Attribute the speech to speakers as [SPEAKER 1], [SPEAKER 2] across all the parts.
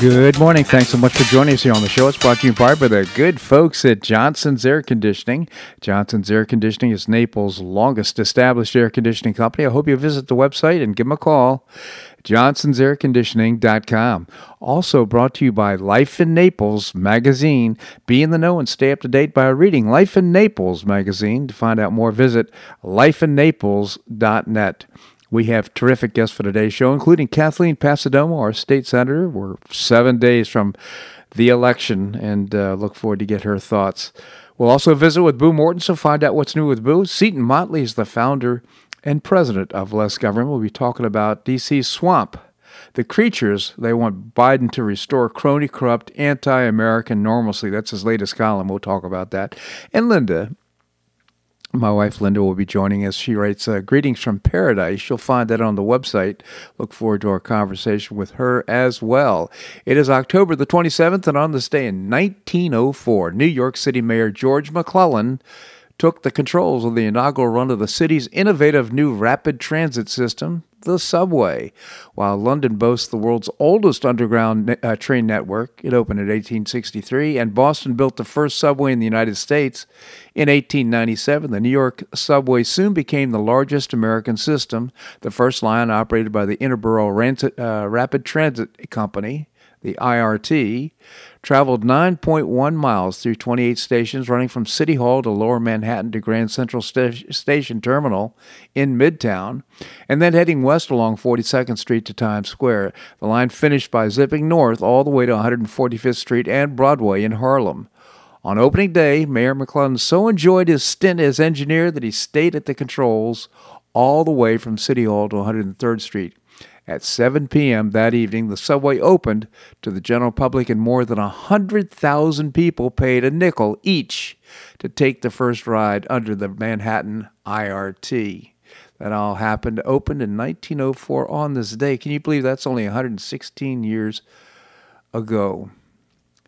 [SPEAKER 1] Good morning. Thanks so much for joining us here on the show. It's brought to you in part by the good folks at Johnson's Air Conditioning. Johnson's Air Conditioning is Naples' longest established air conditioning company. I hope you visit the website and give them a call. Johnson'sAirConditioning.com. Also brought to you by Life in Naples magazine. Be in the know and stay up to date by reading Life in Naples magazine. To find out more, visit lifeinnaples.net. We have terrific guests for today's show, including Kathleen Passidomo, our state senator. We're seven days from the election and uh, look forward to get her thoughts. We'll also visit with Boo Morton, so find out what's new with Boo. Seton Motley is the founder and president of Less Government. We'll be talking about D.C.'s swamp. The creatures, they want Biden to restore crony, corrupt, anti American normalcy. That's his latest column. We'll talk about that. And Linda, my wife Linda will be joining us. She writes uh, Greetings from Paradise. You'll find that on the website. Look forward to our conversation with her as well. It is October the 27th, and on this day in 1904, New York City Mayor George McClellan took the controls of the inaugural run of the city's innovative new rapid transit system, the subway. While London boasts the world's oldest underground uh, train network, it opened in 1863, and Boston built the first subway in the United States in 1897. The New York subway soon became the largest American system, the first line operated by the Interborough uh, Rapid Transit Company, the IRT traveled 9.1 miles through 28 stations running from City Hall to Lower Manhattan to Grand Central St- Station Terminal in Midtown, and then heading west along 42nd Street to Times Square. The line finished by zipping north all the way to 145th Street and Broadway in Harlem. On opening day, Mayor McClellan so enjoyed his stint as engineer that he stayed at the controls all the way from City Hall to 103rd Street. At 7 p.m. that evening, the subway opened to the general public, and more than 100,000 people paid a nickel each to take the first ride under the Manhattan IRT. That all happened, opened in 1904 on this day. Can you believe that's only 116 years ago?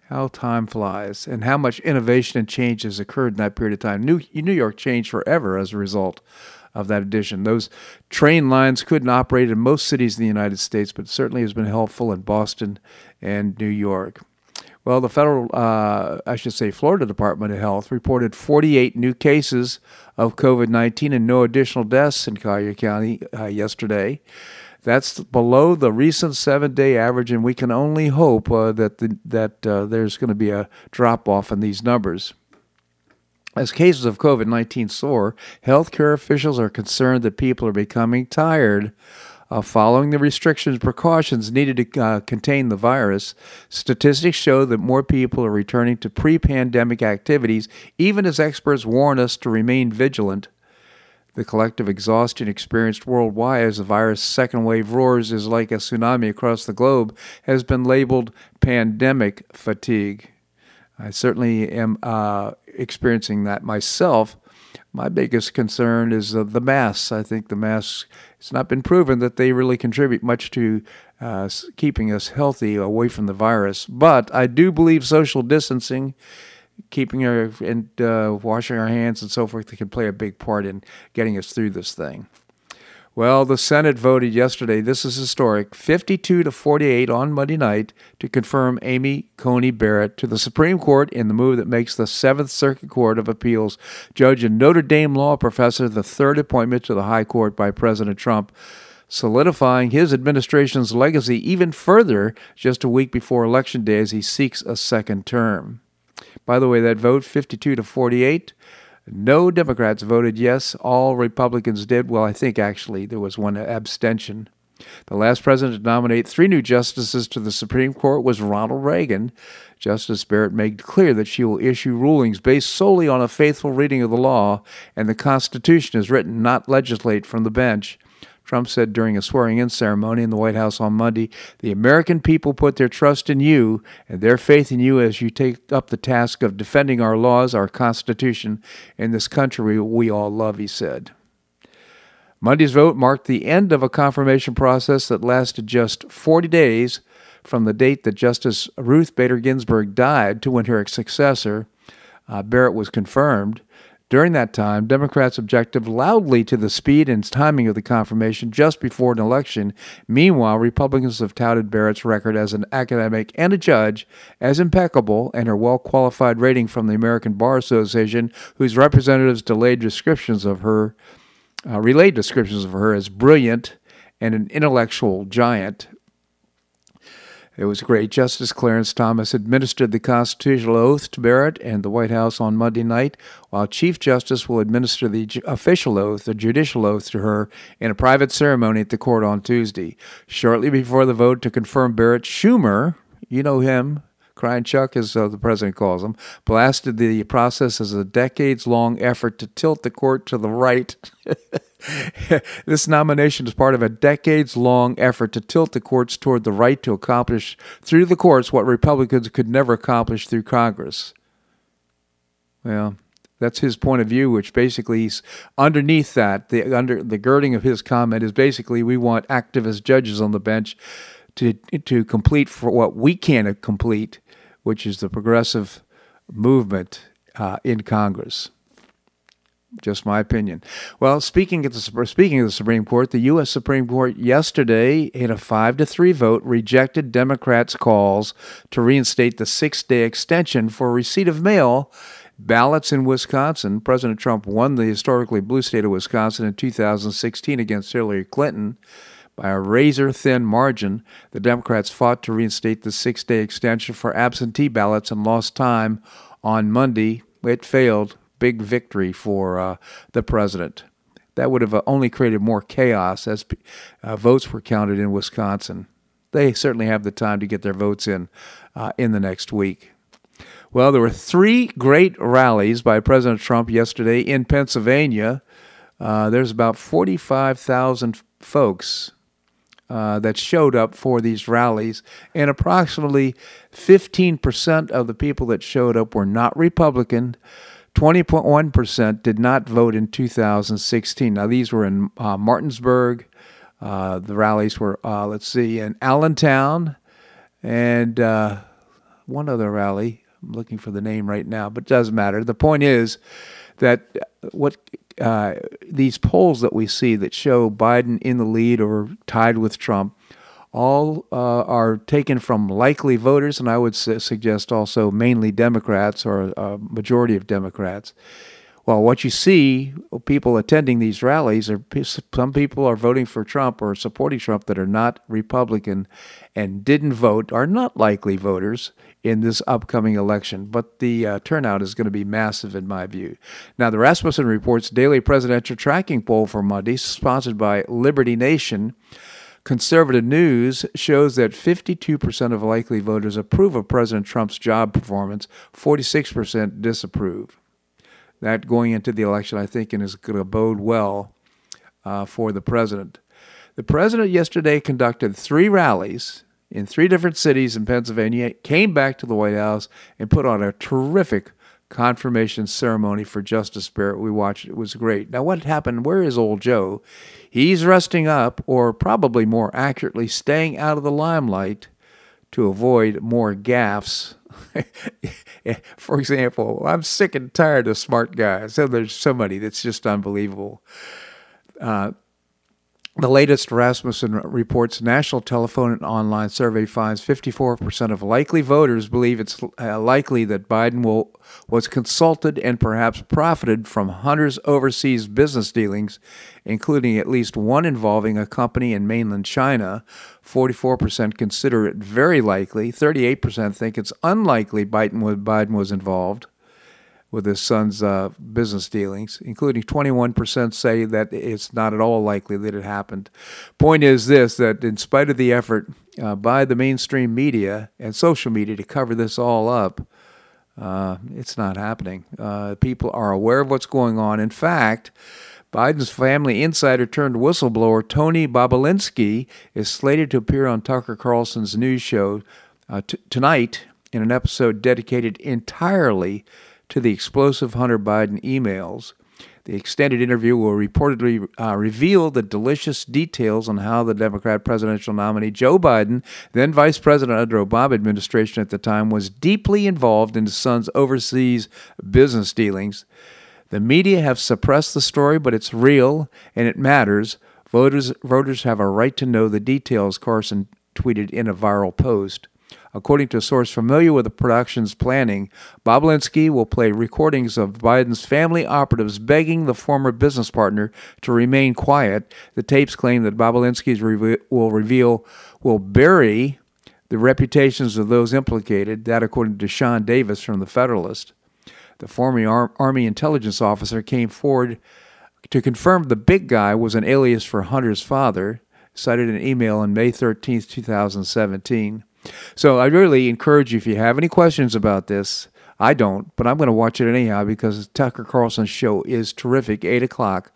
[SPEAKER 1] How time flies, and how much innovation and change has occurred in that period of time. New, New York changed forever as a result of that addition. Those train lines couldn't operate in most cities in the United States, but certainly has been helpful in Boston and New York. Well, the federal, uh, I should say, Florida Department of Health reported 48 new cases of COVID 19 and no additional deaths in Collier County uh, yesterday. That's below the recent seven day average, and we can only hope uh, that, the, that uh, there's going to be a drop off in these numbers. As cases of COVID 19 soar, healthcare officials are concerned that people are becoming tired of following the restrictions and precautions needed to uh, contain the virus. Statistics show that more people are returning to pre pandemic activities, even as experts warn us to remain vigilant. The collective exhaustion experienced worldwide as the virus' second wave roars is like a tsunami across the globe has been labeled pandemic fatigue. I certainly am uh, experiencing that myself. My biggest concern is uh, the masks. I think the masks, it's not been proven that they really contribute much to uh, keeping us healthy away from the virus. But I do believe social distancing, keeping our and uh, washing our hands and so forth, can play a big part in getting us through this thing. Well, the Senate voted yesterday, this is historic, 52 to 48 on Monday night to confirm Amy Coney Barrett to the Supreme Court in the move that makes the Seventh Circuit Court of Appeals judge and Notre Dame law professor the third appointment to the High Court by President Trump, solidifying his administration's legacy even further just a week before Election Day as he seeks a second term. By the way, that vote, 52 to 48, no Democrats voted yes. All Republicans did. Well, I think actually there was one abstention. The last president to nominate three new justices to the Supreme Court was Ronald Reagan. Justice Barrett made clear that she will issue rulings based solely on a faithful reading of the law and the Constitution as written, not legislate from the bench. Trump said during a swearing in ceremony in the White House on Monday The American people put their trust in you and their faith in you as you take up the task of defending our laws, our Constitution, and this country we all love, he said. Monday's vote marked the end of a confirmation process that lasted just 40 days from the date that Justice Ruth Bader Ginsburg died to when her successor, uh, Barrett, was confirmed. During that time, Democrats objected loudly to the speed and timing of the confirmation just before an election. Meanwhile, Republicans have touted Barrett's record as an academic and a judge as impeccable and her well qualified rating from the American Bar Association, whose representatives delayed descriptions of her, uh, relayed descriptions of her as brilliant and an intellectual giant. It was great. Justice Clarence Thomas administered the constitutional oath to Barrett and the White House on Monday night, while Chief Justice will administer the official oath, the judicial oath, to her in a private ceremony at the court on Tuesday. Shortly before the vote to confirm Barrett, Schumer, you know him, Crying Chuck, as uh, the president calls him, blasted the process as a decades long effort to tilt the court to the right. this nomination is part of a decades long effort to tilt the courts toward the right to accomplish through the courts what Republicans could never accomplish through Congress. Well, that's his point of view, which basically he's underneath that. The under the girding of his comment is basically we want activist judges on the bench to to complete for what we can't complete which is the progressive movement uh, in Congress. Just my opinion. Well, speaking of the speaking of the Supreme Court, the U.S. Supreme Court yesterday, in a five to three vote, rejected Democrats' calls to reinstate the six-day extension for receipt of mail ballots in Wisconsin. President Trump won the historically blue state of Wisconsin in 2016 against Hillary Clinton. By a razor thin margin, the Democrats fought to reinstate the six day extension for absentee ballots and lost time on Monday. It failed. Big victory for uh, the president. That would have uh, only created more chaos as uh, votes were counted in Wisconsin. They certainly have the time to get their votes in uh, in the next week. Well, there were three great rallies by President Trump yesterday in Pennsylvania. Uh, there's about 45,000 folks uh, that showed up for these rallies, and approximately 15% of the people that showed up were not Republican. 20.1% did not vote in 2016. Now, these were in uh, Martinsburg. Uh, the rallies were, uh, let's see, in Allentown and uh, one other rally. I'm looking for the name right now, but it doesn't matter. The point is that what uh, these polls that we see that show Biden in the lead or tied with Trump all uh, are taken from likely voters, and I would su- suggest also mainly Democrats or a majority of Democrats. Well, what you see, people attending these rallies are some people are voting for Trump or supporting Trump that are not Republican and didn't vote, are not likely voters, in this upcoming election, but the uh, turnout is going to be massive in my view. Now, the Rasmussen Report's daily presidential tracking poll for Monday, sponsored by Liberty Nation, Conservative News shows that 52% of likely voters approve of President Trump's job performance, 46% disapprove. That going into the election, I think, is going to bode well uh, for the president. The president yesterday conducted three rallies in three different cities in Pennsylvania, came back to the White House and put on a terrific confirmation ceremony for Justice Barrett. We watched it was great. Now, what happened? Where is old Joe? He's resting up, or probably more accurately, staying out of the limelight to avoid more gaffes. for example, I'm sick and tired of smart guys. So there's somebody that's just unbelievable. Uh, the latest Rasmussen reports national telephone and online survey finds 54% of likely voters believe it's uh, likely that Biden will was consulted and perhaps profited from Hunter's overseas business dealings, including at least one involving a company in mainland China. 44% consider it very likely. 38% think it's unlikely Biden Biden was involved with his son's uh, business dealings, including 21% say that it's not at all likely that it happened. Point is this that in spite of the effort uh, by the mainstream media and social media to cover this all up, uh, it's not happening. Uh, people are aware of what's going on. In fact, Biden's family insider turned whistleblower Tony Bobulinski is slated to appear on Tucker Carlson's news show uh, t- tonight in an episode dedicated entirely to the explosive Hunter Biden emails. The extended interview will reportedly uh, reveal the delicious details on how the Democrat presidential nominee Joe Biden, then vice president under Obama administration at the time, was deeply involved in his son's overseas business dealings. The media have suppressed the story, but it's real and it matters. Voters, voters have a right to know the details, Carlson tweeted in a viral post. According to a source familiar with the production's planning, Bobulinski will play recordings of Biden's family operatives begging the former business partner to remain quiet. The tapes claim that Bobulinski's re- will reveal will bury the reputations of those implicated. That, according to Sean Davis from the Federalist, the former Ar- Army intelligence officer came forward to confirm the big guy was an alias for Hunter's father, cited an email on May 13, 2017. So I really encourage you if you have any questions about this. I don't, but I'm going to watch it anyhow because Tucker Carlson's show is terrific. Eight o'clock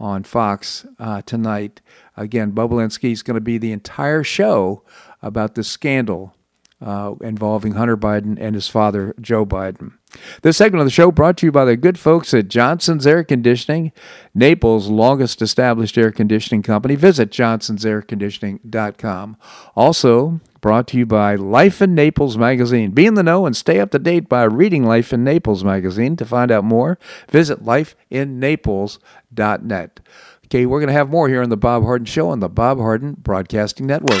[SPEAKER 1] on Fox uh, tonight. Again, Bobulinski is going to be the entire show about the scandal uh, involving Hunter Biden and his father, Joe Biden. This segment of the show brought to you by the good folks at Johnson's Air Conditioning, Naples' longest established air conditioning company. Visit johnsonsairconditioning.com. Also, brought to you by Life in Naples magazine. Be in the know and stay up to date by reading Life in Naples magazine. To find out more, visit lifeinnaples.net. Okay, we're going to have more here on the Bob Harden Show on the Bob Harden Broadcasting Network.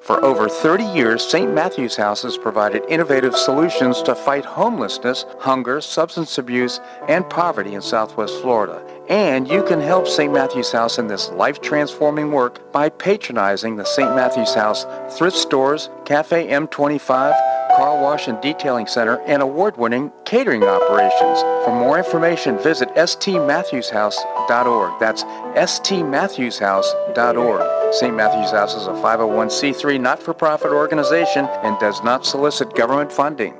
[SPEAKER 1] For over 30 years, St. Matthew's House has provided innovative solutions to fight homelessness, hunger, substance abuse, and poverty in Southwest Florida. And you can help St. Matthew's House in this life-transforming work by patronizing the St. Matthew's House thrift stores, Cafe M25, car wash and detailing center, and award-winning catering operations. For more information, visit stmatthewshouse.org. That's stmatthewshouse.org. St. Matthew's House is a 501c3 not-for-profit organization and does not solicit government funding.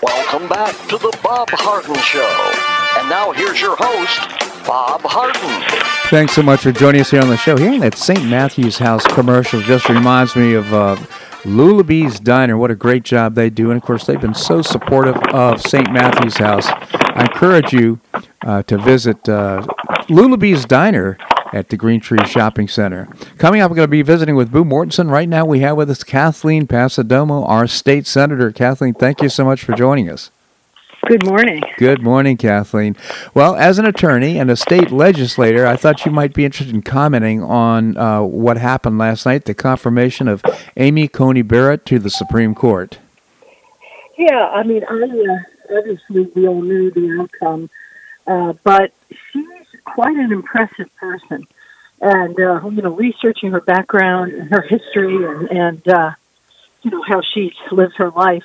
[SPEAKER 2] Welcome back to the Bob Harden Show. And now here's your host, Bob Harden.
[SPEAKER 1] Thanks so much for joining us here on the show. Hearing that St. Matthew's House commercial just reminds me of uh, Lulabee's Diner. What a great job they do. And of course, they've been so supportive of St. Matthew's House. I encourage you uh, to visit uh, Lulabee's Diner at the Green Tree Shopping Center. Coming up, we're going to be visiting with Boo Mortensen. Right now, we have with us Kathleen Passidomo, our state senator. Kathleen, thank you so much for joining us.
[SPEAKER 3] Good morning.
[SPEAKER 1] Good morning, Kathleen. Well, as an attorney and a state legislator, I thought you might be interested in commenting on uh, what happened last night, the confirmation of Amy Coney Barrett to the Supreme Court.
[SPEAKER 3] Yeah, I mean, I uh, obviously we all knew the outcome, uh, but she's quite an impressive person. And, uh, you know, researching her background and her history and, and uh, you know, how she lives her life,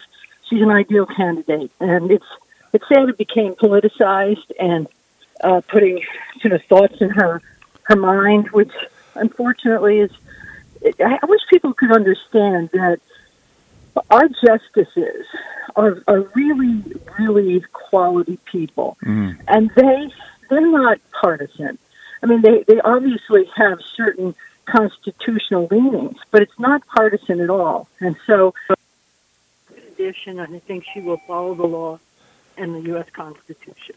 [SPEAKER 3] she's an ideal candidate, and it's it's sad it became politicized and uh, putting sort of thoughts in her her mind, which unfortunately is. I wish people could understand that our justices are, are really, really quality people,
[SPEAKER 1] Mm.
[SPEAKER 3] and they they're not partisan. I mean, they they obviously have certain constitutional leanings, but it's not partisan at all. And so, in addition, I think she will follow the law and the U.S. Constitution.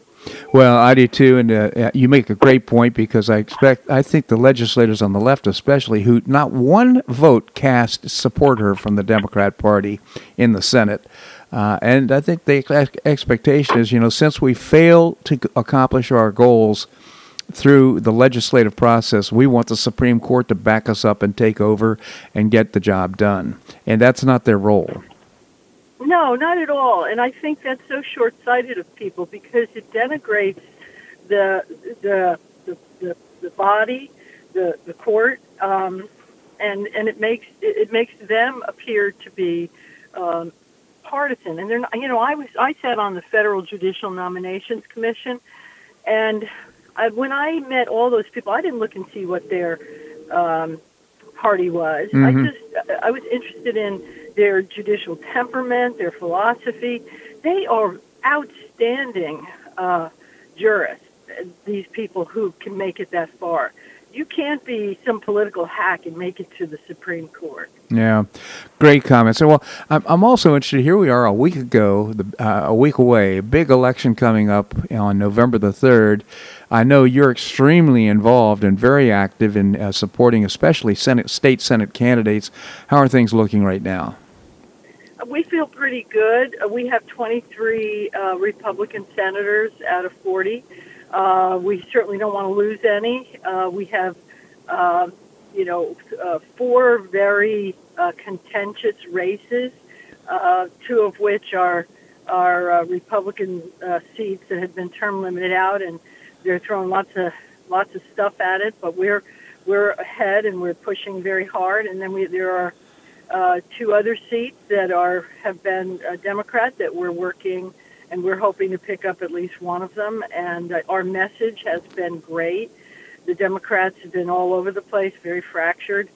[SPEAKER 1] Well, I do too, and uh, you make a great point because I expect, I think the legislators on the left, especially, who not one vote cast support her from the Democrat Party in the Senate, uh, and I think the expectation is, you know, since we fail to accomplish our goals through the legislative process, we want the Supreme Court to back us up and take over and get the job done, and that's not their role.
[SPEAKER 3] No, not at all. And I think that's so short-sighted of people because it denigrates the the the, the, the body, the the court, um, and and it makes it makes them appear to be um, partisan. And they're not. You know, I was I sat on the Federal Judicial Nominations Commission, and I, when I met all those people, I didn't look and see what their um, party was.
[SPEAKER 1] Mhm.
[SPEAKER 3] I just I was interested in their judicial temperament, their philosophy. They are outstanding uh, jurists. These people who can make it that far. You can't be some political hack and make it to the Supreme Court.
[SPEAKER 1] Yeah, great comments. Well, I'm, also interested. Here we are, a week ago, uh, a week away, big election coming up on November the third. I know you're extremely involved and very active in uh, supporting, especially Senate, state Senate candidates. How are things looking right now?
[SPEAKER 3] We feel pretty good. Uh, We have 23 uh, Republican senators out of 40. Uh, we certainly don't want to lose any. Uh, we have, uh, you know, uh, four very contentious races, two of which are are Republican seats that have been term limited out, and they're throwing lots of lots of stuff at it. But we're we're ahead and we're pushing very hard. And then we there are uh, two other seats that are have been Democrat that we're working and we're hoping to pick up at least one of them. And uh, our message has been great. The Democrats have been all over the place, very fractured.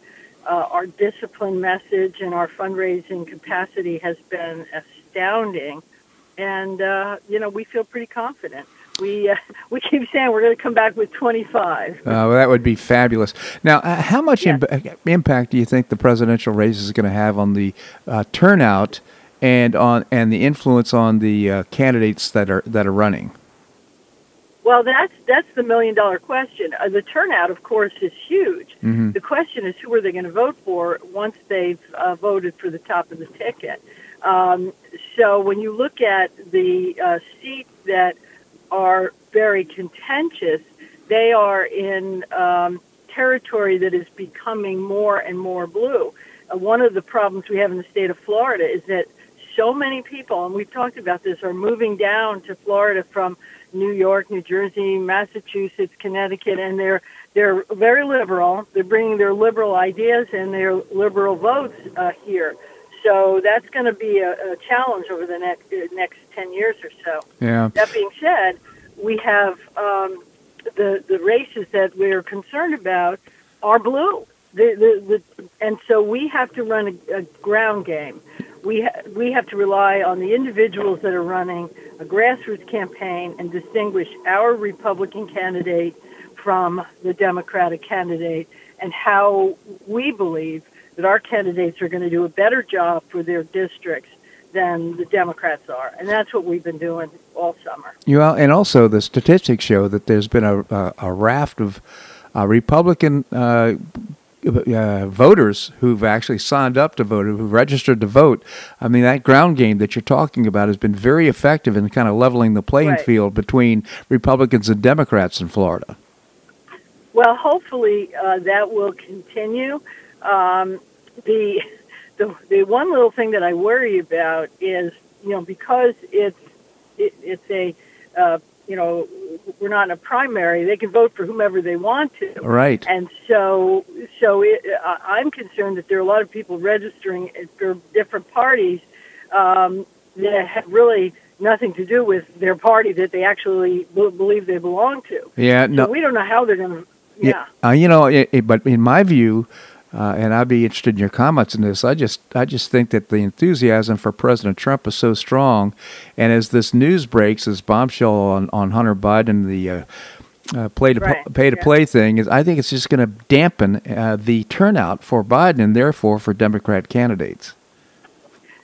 [SPEAKER 3] Uh, our discipline message and our fundraising capacity has been astounding, and uh, you know we feel pretty confident. We uh, we keep saying we're going to come back with 25.
[SPEAKER 1] Uh, well, that would be fabulous. Now, uh, how much
[SPEAKER 3] Yes.
[SPEAKER 1] imp- impact do you think the presidential race is going to have on the uh, turnout and on and the influence on the uh, candidates that are that are running?
[SPEAKER 3] Well, that's that's the million dollar question. Uh, the turnout, of course, is huge.
[SPEAKER 1] Mhm.
[SPEAKER 3] The question is, who are they going to vote for once they've uh, voted for the top of the ticket? Um, so when you look at the uh, seats that are very contentious, they are in um, territory that is becoming more and more blue. Uh, one of the problems we have in the state of Florida is that so many people, and we've talked about this, are moving down to Florida from New York, New Jersey, Massachusetts, Connecticut, and they're they're very liberal. They're bringing their liberal ideas and their liberal votes uh, here. So that's going to be a, a challenge over the next uh, next ten years or so.
[SPEAKER 1] Yeah.
[SPEAKER 3] That being said, we have um, the the races that we're concerned about are blue. The, the, the, and so we have to run a, a ground game. We ha- we have to rely on the individuals that are running a grassroots campaign and distinguish our Republican candidate from the Democratic candidate, and how we believe that our candidates are going to do a better job for their districts than the Democrats are, and that's what we've been doing all summer.
[SPEAKER 1] You and also the statistics show that there's been a a, a raft of uh, Republican uh, uh, voters who've actually signed up to vote, who've registered to vote. I mean, that ground game that you're talking about has been very effective in kind of leveling the playing
[SPEAKER 3] Right.
[SPEAKER 1] field between Republicans and Democrats in Florida.
[SPEAKER 3] Well, hopefully uh, that will continue. Um, the, the the one little thing that I worry about is you know because it's it, it's a uh, you know we're not in a primary, they can vote for whomever they want to.
[SPEAKER 1] Right.
[SPEAKER 3] And so, so it, I'm concerned that there are a lot of people registering for different parties, um, that have really nothing to do with their party that they actually b- believe they belong to.
[SPEAKER 1] Yeah, no.
[SPEAKER 3] So we don't know how they're going to. Yeah.
[SPEAKER 1] Uh, you know, it- but in my view, uh, and I'd be interested in your comments on this. I just, I just think that the enthusiasm for President Trump is so strong, and as this news breaks, this bombshell on, on Hunter Biden, the uh, uh, play to
[SPEAKER 3] Right,
[SPEAKER 1] pay to
[SPEAKER 3] yeah.
[SPEAKER 1] play thing is, I think it's just going to dampen uh, the turnout for Biden and therefore for Democrat candidates.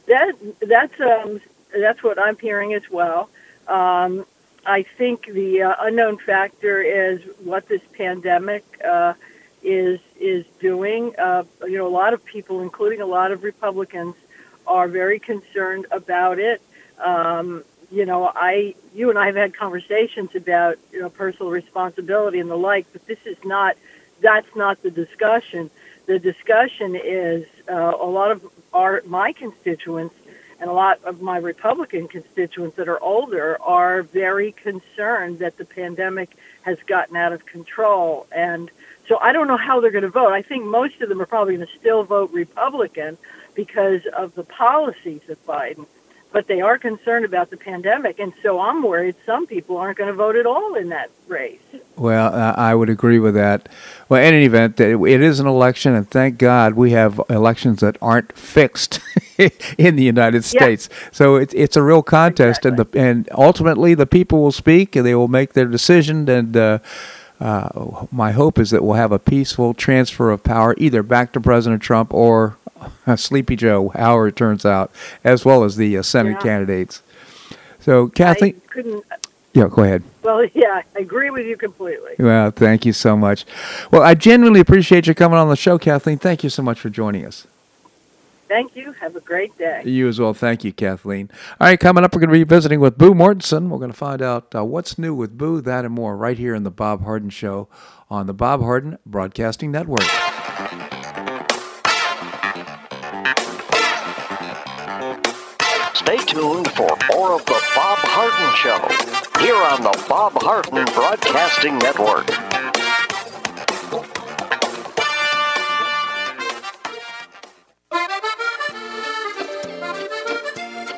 [SPEAKER 3] That that's um, that's what I'm hearing as well. Um, I think the uh, unknown factor is what this pandemic uh, is is doing. Uh, you know, a lot of people, including a lot of Republicans, are very concerned about it. Um, you know, I, you and I have had conversations about you know personal responsibility and the like, but this is not. That's not the discussion. The discussion is uh, a lot of our my constituents and a lot of my Republican constituents that are older are very concerned that the pandemic has gotten out of control. And so I don't know how they're going to vote. I think most of them are probably going to still vote Republican because of the policies of Biden. But they are concerned about the pandemic. And so I'm worried some people aren't going to vote at all in that race.
[SPEAKER 1] Well, uh, I would agree with that. Well, in any event, it, it is an election, and thank God we have elections that aren't fixed in the United
[SPEAKER 3] Yeah.
[SPEAKER 1] States. So it's it's a real contest, and the and ultimately the people will speak, and they will make their decision. And uh, uh, my hope is that we'll have a peaceful transfer of power, either back to President Trump or uh, Sleepy Joe, however it turns out, as well as the uh, Senate
[SPEAKER 3] Yeah.
[SPEAKER 1] candidates. So, Kathleen, yeah, go ahead.
[SPEAKER 3] Well, yeah, I agree with you completely.
[SPEAKER 1] Well, thank you so much. Well, I genuinely appreciate you coming on the show, Kathleen. Thank you so much for joining us.
[SPEAKER 3] Thank you. Have a great day.
[SPEAKER 1] You as well. Thank you, Kathleen. All right, coming up, we're going to be visiting with Boo Mortensen. We're going to find out uh, what's new with Boo, that, and more right here in the Bob Harden Show on the Bob Harden Broadcasting Network.
[SPEAKER 2] Stay tuned for more of the Bob Harden Show here on the Bob Harden Broadcasting Network.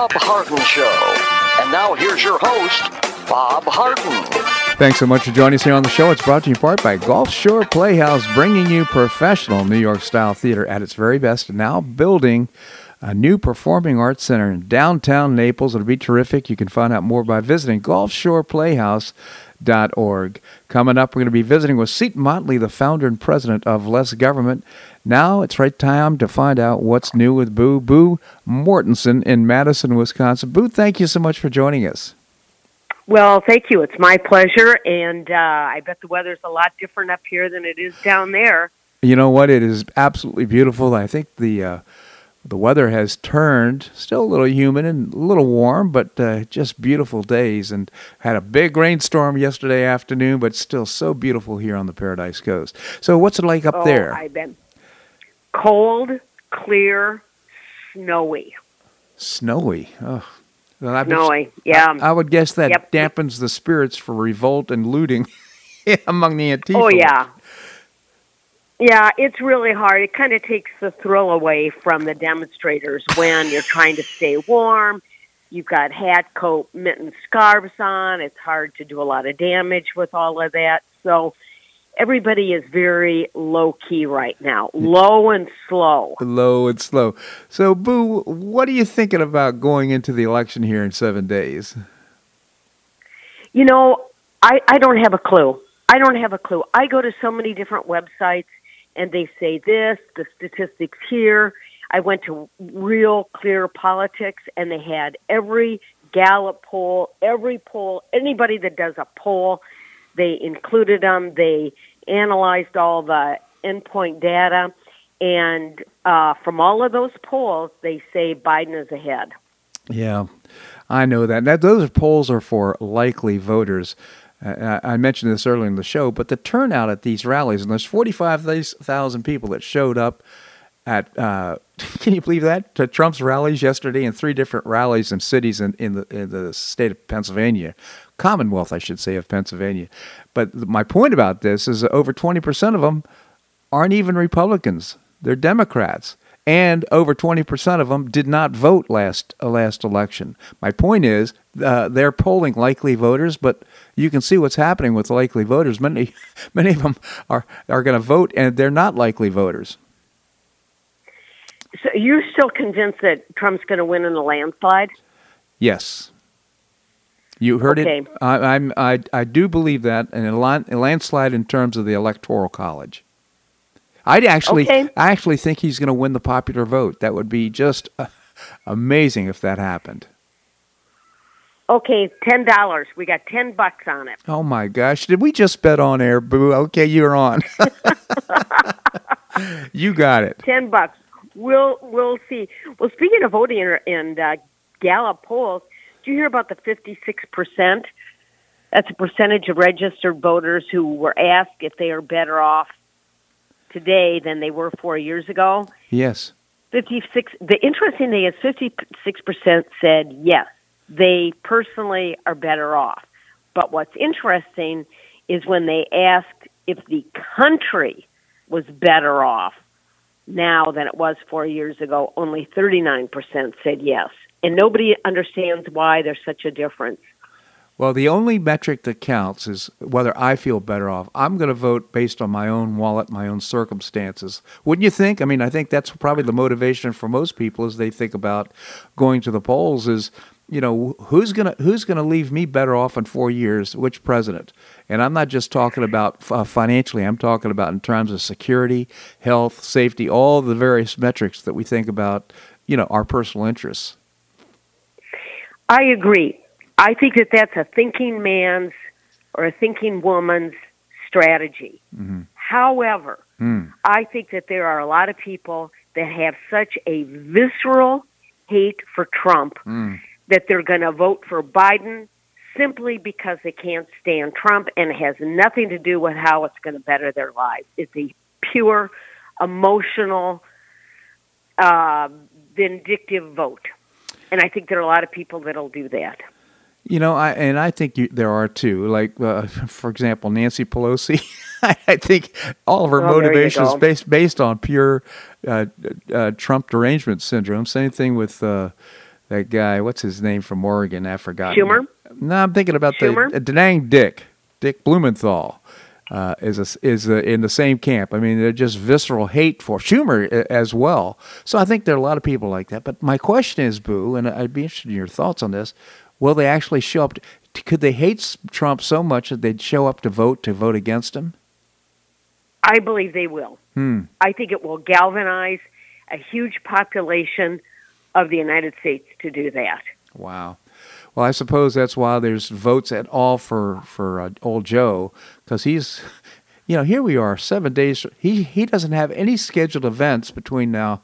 [SPEAKER 2] Bob Harden Show. And now here's your host, Bob Harden.
[SPEAKER 1] Thanks so much for joining us here on the show. It's brought to you in part by Gulf Shore Playhouse, bringing you professional New York style theater at its very best, now building a new performing arts center in downtown Naples. It'll be terrific. You can find out more by visiting gulfshoreplayhouse.org. org. Coming up, we're going to be visiting with Seton Motley, the founder and president of Less Government. Now it's right time to find out what's new with Boo. Boo Mortensen in Madison, Wisconsin. Boo, thank you so much for joining us.
[SPEAKER 4] Well, thank you. It's my pleasure, and uh, I bet the weather's a lot different up here than it is down there.
[SPEAKER 1] You know what? It is absolutely beautiful. I think the uh, the weather has turned, still a little humid and a little warm, but uh, just beautiful days. And had a big rainstorm yesterday afternoon, but still so beautiful here on the Paradise Coast. So, what's it like up
[SPEAKER 4] oh,
[SPEAKER 1] there?
[SPEAKER 4] I've been cold, clear, snowy.
[SPEAKER 1] Snowy. Oh.
[SPEAKER 4] Well, snowy. Yeah.
[SPEAKER 1] I, I, would guess that
[SPEAKER 4] yep.
[SPEAKER 1] dampens the spirits for revolt and looting among the Antifa.
[SPEAKER 4] Oh yeah, yeah, it's really hard. It kind of takes the thrill away from the demonstrators when you're trying to stay warm. You've got hat, coat, mittens, scarves on. It's hard to do a lot of damage with all of that. So everybody is very low key right now, mm. low and slow.
[SPEAKER 1] Low and slow. So, Boo, what are you thinking about going into the election here in seven days?
[SPEAKER 4] You know, I, I don't have a clue. I don't have a clue. I go to so many different websites and they say this, the statistics here. I went to Real Clear Politics, and they had every Gallup poll, every poll, anybody that does a poll, they included them. They analyzed all the endpoint data, and uh, from all of those polls, they say Biden is ahead.
[SPEAKER 1] Yeah, I know that. that those polls are for likely voters. I mentioned this earlier in the show, but the turnout at these rallies, and there's 45,000 people that showed up at, uh, can you believe that, to Trump's rallies yesterday in three different rallies in cities in, in, the, in the state of Pennsylvania, Commonwealth, I should say, of Pennsylvania. But my point about this is that over 20% of them aren't even Republicans, they're Democrats and over 20% of them did not vote last uh, last election. My point is, uh, they're polling likely voters, but you can see what's happening with likely voters. Many many of them are are going to vote, and they're not likely voters.
[SPEAKER 4] So you're still convinced that Trump's going to win in a landslide?
[SPEAKER 1] Yes. You heard
[SPEAKER 4] okay.
[SPEAKER 1] it. I, I'm, I, I do believe that, and a landslide in terms of the electoral college. I actually,
[SPEAKER 4] okay.
[SPEAKER 1] I actually think he's going to win the popular vote. That would be just uh, amazing if that happened.
[SPEAKER 4] Okay, ten dollars. We got ten bucks on it.
[SPEAKER 1] Oh my gosh! Did we just bet on air, Boo? Okay, you're on. you got it.
[SPEAKER 4] Ten bucks. We'll we'll see. Well, speaking of voting and uh, Gallup polls, do you hear about the fifty six percent? That's a percentage of registered voters who were asked if they are better off today than they were four years ago.
[SPEAKER 1] Yes.
[SPEAKER 4] 56. The interesting thing is 56% said yes, they personally are better off. But what's interesting is when they asked if the country was better off now than it was four years ago, only 39% said yes. And nobody understands why there's such a difference.
[SPEAKER 1] Well, the only metric that counts is whether I feel better off. I'm going to vote based on my own wallet, my own circumstances. Wouldn't you think? I mean, I think that's probably the motivation for most people as they think about going to the polls is, you know, who's going to who's going to leave me better off in 4 years, which president? And I'm not just talking about uh, financially, I'm talking about in terms of security, health, safety, all the various metrics that we think about, you know, our personal interests.
[SPEAKER 4] I agree. I think that that's a thinking man's or a thinking woman's strategy.
[SPEAKER 1] Mm-hmm.
[SPEAKER 4] However,
[SPEAKER 1] mm.
[SPEAKER 4] I think that there are a lot of people that have such a visceral hate for Trump
[SPEAKER 1] mm.
[SPEAKER 4] that they're going to vote for Biden simply because they can't stand Trump and it has nothing to do with how it's going to better their lives. It's a pure emotional uh, vindictive vote. And I think there are a lot of people that'll do that.
[SPEAKER 1] You know, I and I think you, there are too. Like, uh, for example, Nancy Pelosi. I think all of her
[SPEAKER 4] oh,
[SPEAKER 1] motivations based based on pure uh, uh, Trump derangement syndrome. Same thing with uh, that guy. What's his name from Oregon? I forgot.
[SPEAKER 4] Schumer.
[SPEAKER 1] No, I'm thinking about
[SPEAKER 4] Schumer?
[SPEAKER 1] the uh, Da Nang Dick, Dick Blumenthal. Uh, is a, is a, in the same camp. I mean, they're just visceral hate for Schumer as well. So I think there are a lot of people like that. But my question is, Boo, and I'd be interested in your thoughts on this: Will they actually show up? could they hate Trump so much that they'd show up to vote to vote against him?
[SPEAKER 4] I believe they will.
[SPEAKER 1] Hmm.
[SPEAKER 4] I think it will galvanize a huge population of the United States to do that.
[SPEAKER 1] Wow. Well, I suppose that's why there's votes at all for for uh, old Joe because he's, you know, here we are seven days. He he doesn't have any scheduled events between now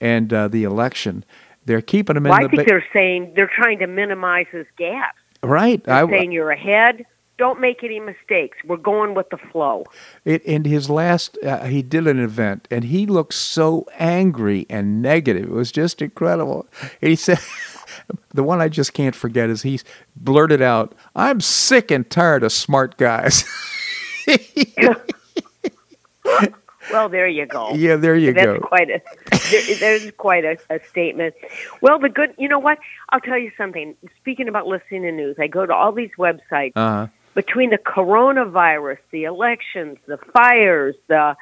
[SPEAKER 1] and uh, the election. They're keeping him
[SPEAKER 4] well,
[SPEAKER 1] in
[SPEAKER 4] I
[SPEAKER 1] the.
[SPEAKER 4] think
[SPEAKER 1] ba-
[SPEAKER 4] they're saying they're trying to minimize his gaps.
[SPEAKER 1] right.
[SPEAKER 4] They're
[SPEAKER 1] I,
[SPEAKER 4] saying you're ahead. Don't make any mistakes. We're going with the flow.
[SPEAKER 1] It, in his last, uh, he did an event, and he looked so angry and negative. It was just incredible. And he said, the one I just can't forget is he blurted out, "I'm sick and tired of smart guys."
[SPEAKER 4] Well, there you go.
[SPEAKER 1] yeah, there you go.
[SPEAKER 4] That's
[SPEAKER 1] go.
[SPEAKER 4] quite a there, there's quite a, a statement. Well, the good, you know what? I'll tell you something. Speaking about listening to news, I go to all these websites.
[SPEAKER 1] Uh-huh.
[SPEAKER 4] Between the coronavirus, the elections, the fires, the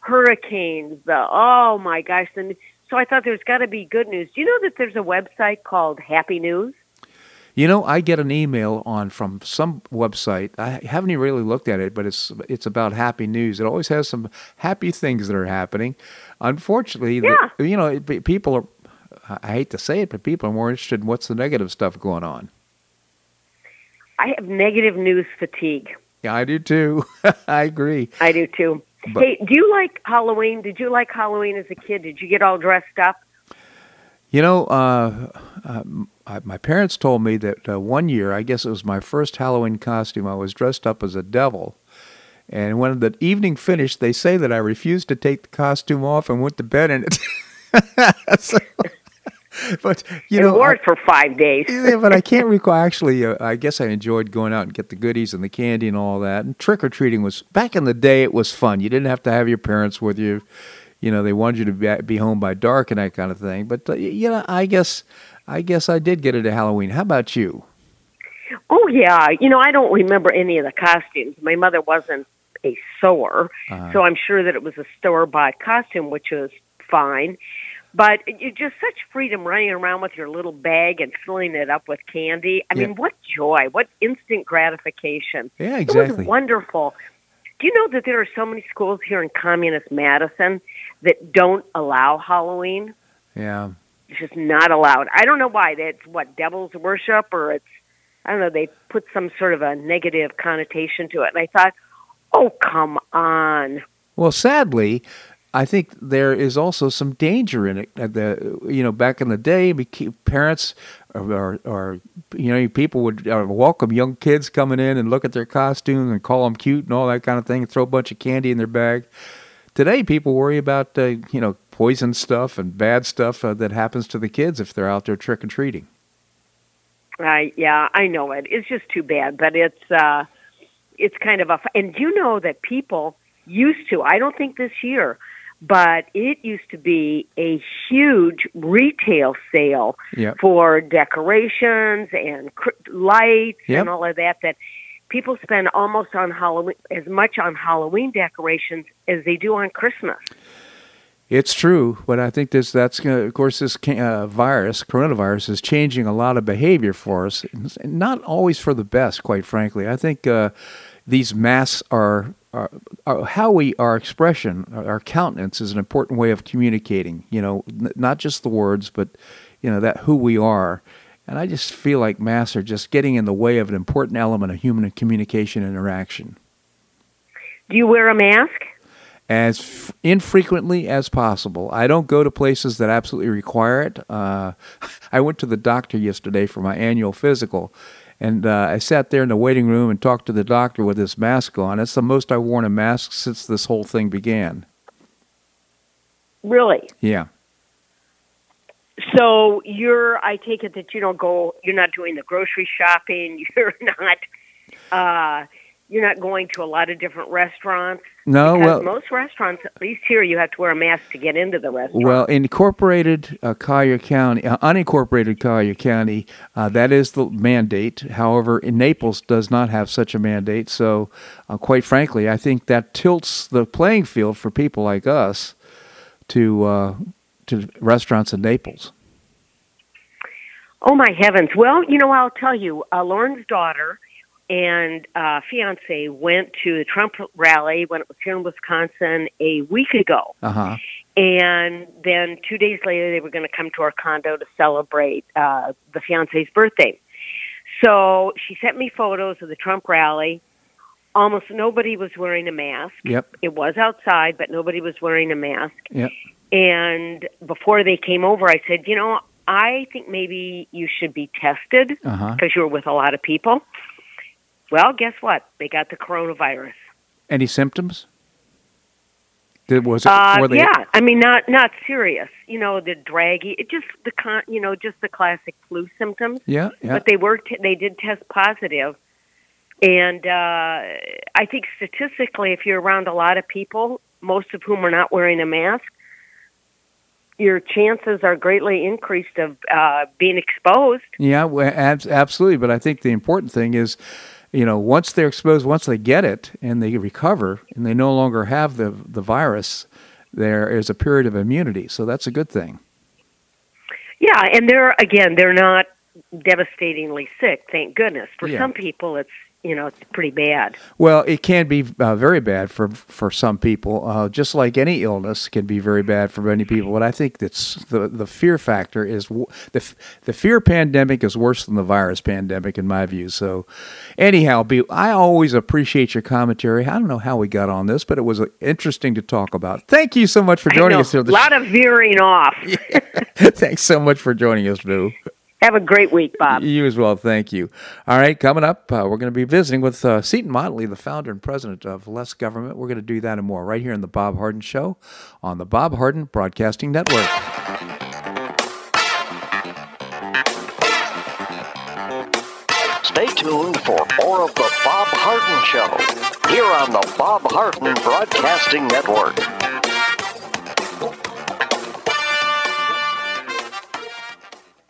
[SPEAKER 4] hurricanes, the oh my gosh, the, so I thought there's got to be good news. Do you know that there's a website called Happy News?
[SPEAKER 1] You know, I get an email on from some website. I haven't even really looked at it, but it's it's about happy news. It always has some happy things that are happening. Unfortunately, the-
[SPEAKER 4] Yeah.
[SPEAKER 1] you know, it, people are. I hate to say it, but people are more interested in what's the negative stuff going on.
[SPEAKER 4] I have negative news fatigue.
[SPEAKER 1] Yeah, I do too. I agree.
[SPEAKER 4] I do too.
[SPEAKER 1] But-
[SPEAKER 4] hey, do you like Halloween? Did you like Halloween as a kid? Did you get all dressed up?
[SPEAKER 1] You know, uh, uh, my parents told me that uh, one year, I guess it was my first Halloween costume, I was dressed up as a devil. And when the evening finished, they say that I refused to take the costume off and went to bed in it. So- but you
[SPEAKER 4] You
[SPEAKER 1] know,
[SPEAKER 4] wore
[SPEAKER 1] I-
[SPEAKER 4] for five days.
[SPEAKER 1] yeah, but I can't recall. Actually, uh, I guess I enjoyed going out and get the goodies and the candy and all that. And trick or treating was back in the day. It was fun. You didn't have to have your parents with you. You know, they wanted you to be, be home by dark and that kind of thing. But uh, you know, I guess, I guess I did get into Halloween. How about you?
[SPEAKER 4] Oh yeah, you know I don't remember any of the costumes. My mother wasn't a sewer,
[SPEAKER 1] Uh-huh.
[SPEAKER 4] so I'm sure that it was a store bought costume, which was fine. But you just such freedom running around with your little bag and filling it up with candy. I
[SPEAKER 1] Yeah.
[SPEAKER 4] mean, what joy! What instant gratification!
[SPEAKER 1] Yeah,
[SPEAKER 4] It
[SPEAKER 1] exactly.
[SPEAKER 4] was wonderful. Do you know that there are so many schools here in communist Madison that don't allow Halloween?
[SPEAKER 1] Yeah.
[SPEAKER 4] It's just not allowed. I don't know why. That's what devil's worship, or it's I don't know. They put some sort of a negative connotation to it, and I thought, oh come on.
[SPEAKER 1] Well, sadly, I think there is also some danger in it. The you know back in the day, parents or, or, or you know people would uh, welcome young kids coming in and look at their costumes and call them cute and all that kind of thing, and throw a bunch of candy in their bag. Today, people worry about uh, you know poison stuff and bad stuff uh, that happens to the kids if they're out there trick or treating.
[SPEAKER 4] Right? yeah, I know it. It's just too bad, but it's uh, it's kind of a. And you know that people used to. I don't think this year, but it used to be a huge retail sale
[SPEAKER 1] Yeah.
[SPEAKER 4] for decorations and cr- lights
[SPEAKER 1] Yep.
[SPEAKER 4] and all of that. That people spend almost on Halloween as much on Halloween decorations as they do on Christmas.
[SPEAKER 1] It's true, but I think this that's of course this uh, virus, coronavirus, is changing a lot of behavior for us. Not always for the best, quite frankly. I think uh, these masks are, how we our expression, our our countenance is an important way of communicating. You know, n- not just the words, but you know that who we are. And I just feel like masks are just getting in the way of an important element of human communication and interaction
[SPEAKER 4] Do you wear a mask?
[SPEAKER 1] as f- infrequently as possible. I don't go to places that absolutely require it. Uh, I went to the doctor yesterday for my annual physical, and uh, I sat there in the waiting room and talked to the doctor with this mask on. It's the most I've worn a mask since this whole thing began.
[SPEAKER 4] Really?
[SPEAKER 1] Yeah.
[SPEAKER 4] So you're, I take it that you don't go, you're not doing the grocery shopping. You're not, uh, you're not going to a lot of different restaurants.
[SPEAKER 1] No, well,
[SPEAKER 4] most restaurants, at least here, you have to wear a mask to get into the restaurant.
[SPEAKER 1] Well, incorporated uh, Collier County, uh, unincorporated Collier County, uh, that is the mandate. However, in Naples does not have such a mandate. So, uh, quite frankly, I think that tilts the playing field for people like us to uh, to restaurants in Naples.
[SPEAKER 4] Oh my heavens! Well, you know, I'll tell you. Uh, Lauren's daughter and uh, fiance went to the Trump rally when it was here in Wisconsin a week ago.
[SPEAKER 1] Uh-huh.
[SPEAKER 4] And then two days later, they were going to come to our condo to celebrate uh, the fiance's birthday. So she sent me photos of the Trump rally. Almost nobody was wearing a mask.
[SPEAKER 1] Yep.
[SPEAKER 4] It was outside, but nobody was wearing a mask.
[SPEAKER 1] Yep.
[SPEAKER 4] And before they came over, I said, you know, I think maybe you should be tested because
[SPEAKER 1] Uh-huh.
[SPEAKER 4] you were with a lot of people. Well, guess what? They got the coronavirus.
[SPEAKER 1] Any symptoms? Did was it
[SPEAKER 4] Uh,
[SPEAKER 1] they
[SPEAKER 4] yeah, I mean, not not serious. You know, the draggy. It just the con. You know, just the classic flu symptoms.
[SPEAKER 1] Yeah, yeah.
[SPEAKER 4] But they were. T- they did test positive. positive, and uh, I think statistically, if you're around a lot of people, most of whom are not wearing a mask, your chances are greatly increased of uh, being exposed.
[SPEAKER 1] Yeah, well, absolutely. But I think the important thing is, you know, once they're exposed, once they get it and they recover and they no longer have the the virus, there is a period of immunity. So that's a good thing.
[SPEAKER 4] Yeah, and they're again, they're not devastatingly sick. Thank goodness. For
[SPEAKER 1] Yeah.
[SPEAKER 4] some people, it's you know it's pretty bad.
[SPEAKER 1] Well, it can be uh, very bad for for some people, uh, just like any illness can be very bad for many people. But I think that's the the fear factor is w- the f- the fear pandemic is worse than the virus pandemic in my view. So, anyhow, be, I always appreciate your commentary. I don't know how we got on this, but it was uh, interesting to talk about. Thank you so much for joining us here.
[SPEAKER 4] a lot of veering off.
[SPEAKER 1] Thanks so much for joining us, Boo.
[SPEAKER 4] Have a great week, Bob.
[SPEAKER 1] You as well. Thank you. All right, coming up, uh, we're going to be visiting with uh, Seton Motley, the founder and president of Less Government. We're going to do that and more right here in the Bob Harden Show on the Bob Harden Broadcasting Network.
[SPEAKER 2] Stay tuned for more of the Bob Harden Show here on the Bob Harden Broadcasting Network.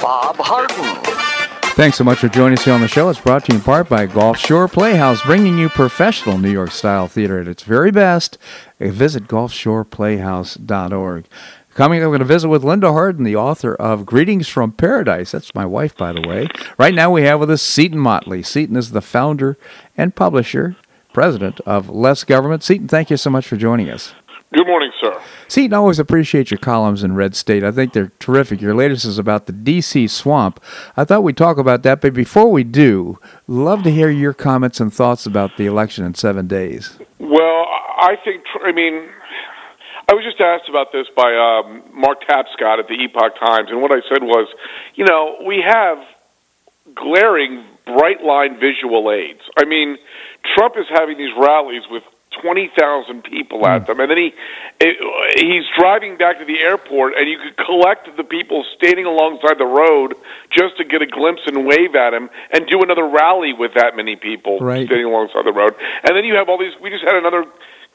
[SPEAKER 2] Bob Harden.
[SPEAKER 1] Thanks so much for joining us here on the show. It's brought to you in part by Gulf Shore Playhouse, bringing you professional New York style theater at its very best. Visit gulfshoreplayhouse.org. Coming up, we're going to visit with Linda Harden, the author of Greetings from Paradise. That's my wife, by the way. Right now, we have with us Seton Motley. Seton is the founder and publisher, president of Less Government. Seton, thank you so much for joining us.
[SPEAKER 5] Good morning, sir.
[SPEAKER 1] Seton, I always appreciate your columns in Red State. I think they're terrific. Your latest is about the D.C. swamp. I thought we'd talk about that, but before we do, love to hear your comments and thoughts about the election in seven days.
[SPEAKER 5] Well, I think, I mean, I was just asked about this by um, Mark Tapscott at the Epoch Times, and what I said was, you know, we have glaring bright line visual aids. I mean, Trump is having these rallies with twenty thousand people at them, and then he he's driving back to the airport, and you could collect the people standing alongside the road just to get a glimpse and wave at him, and do another rally with that many people
[SPEAKER 1] Right.
[SPEAKER 5] standing alongside the road, and then you have all these. We just had another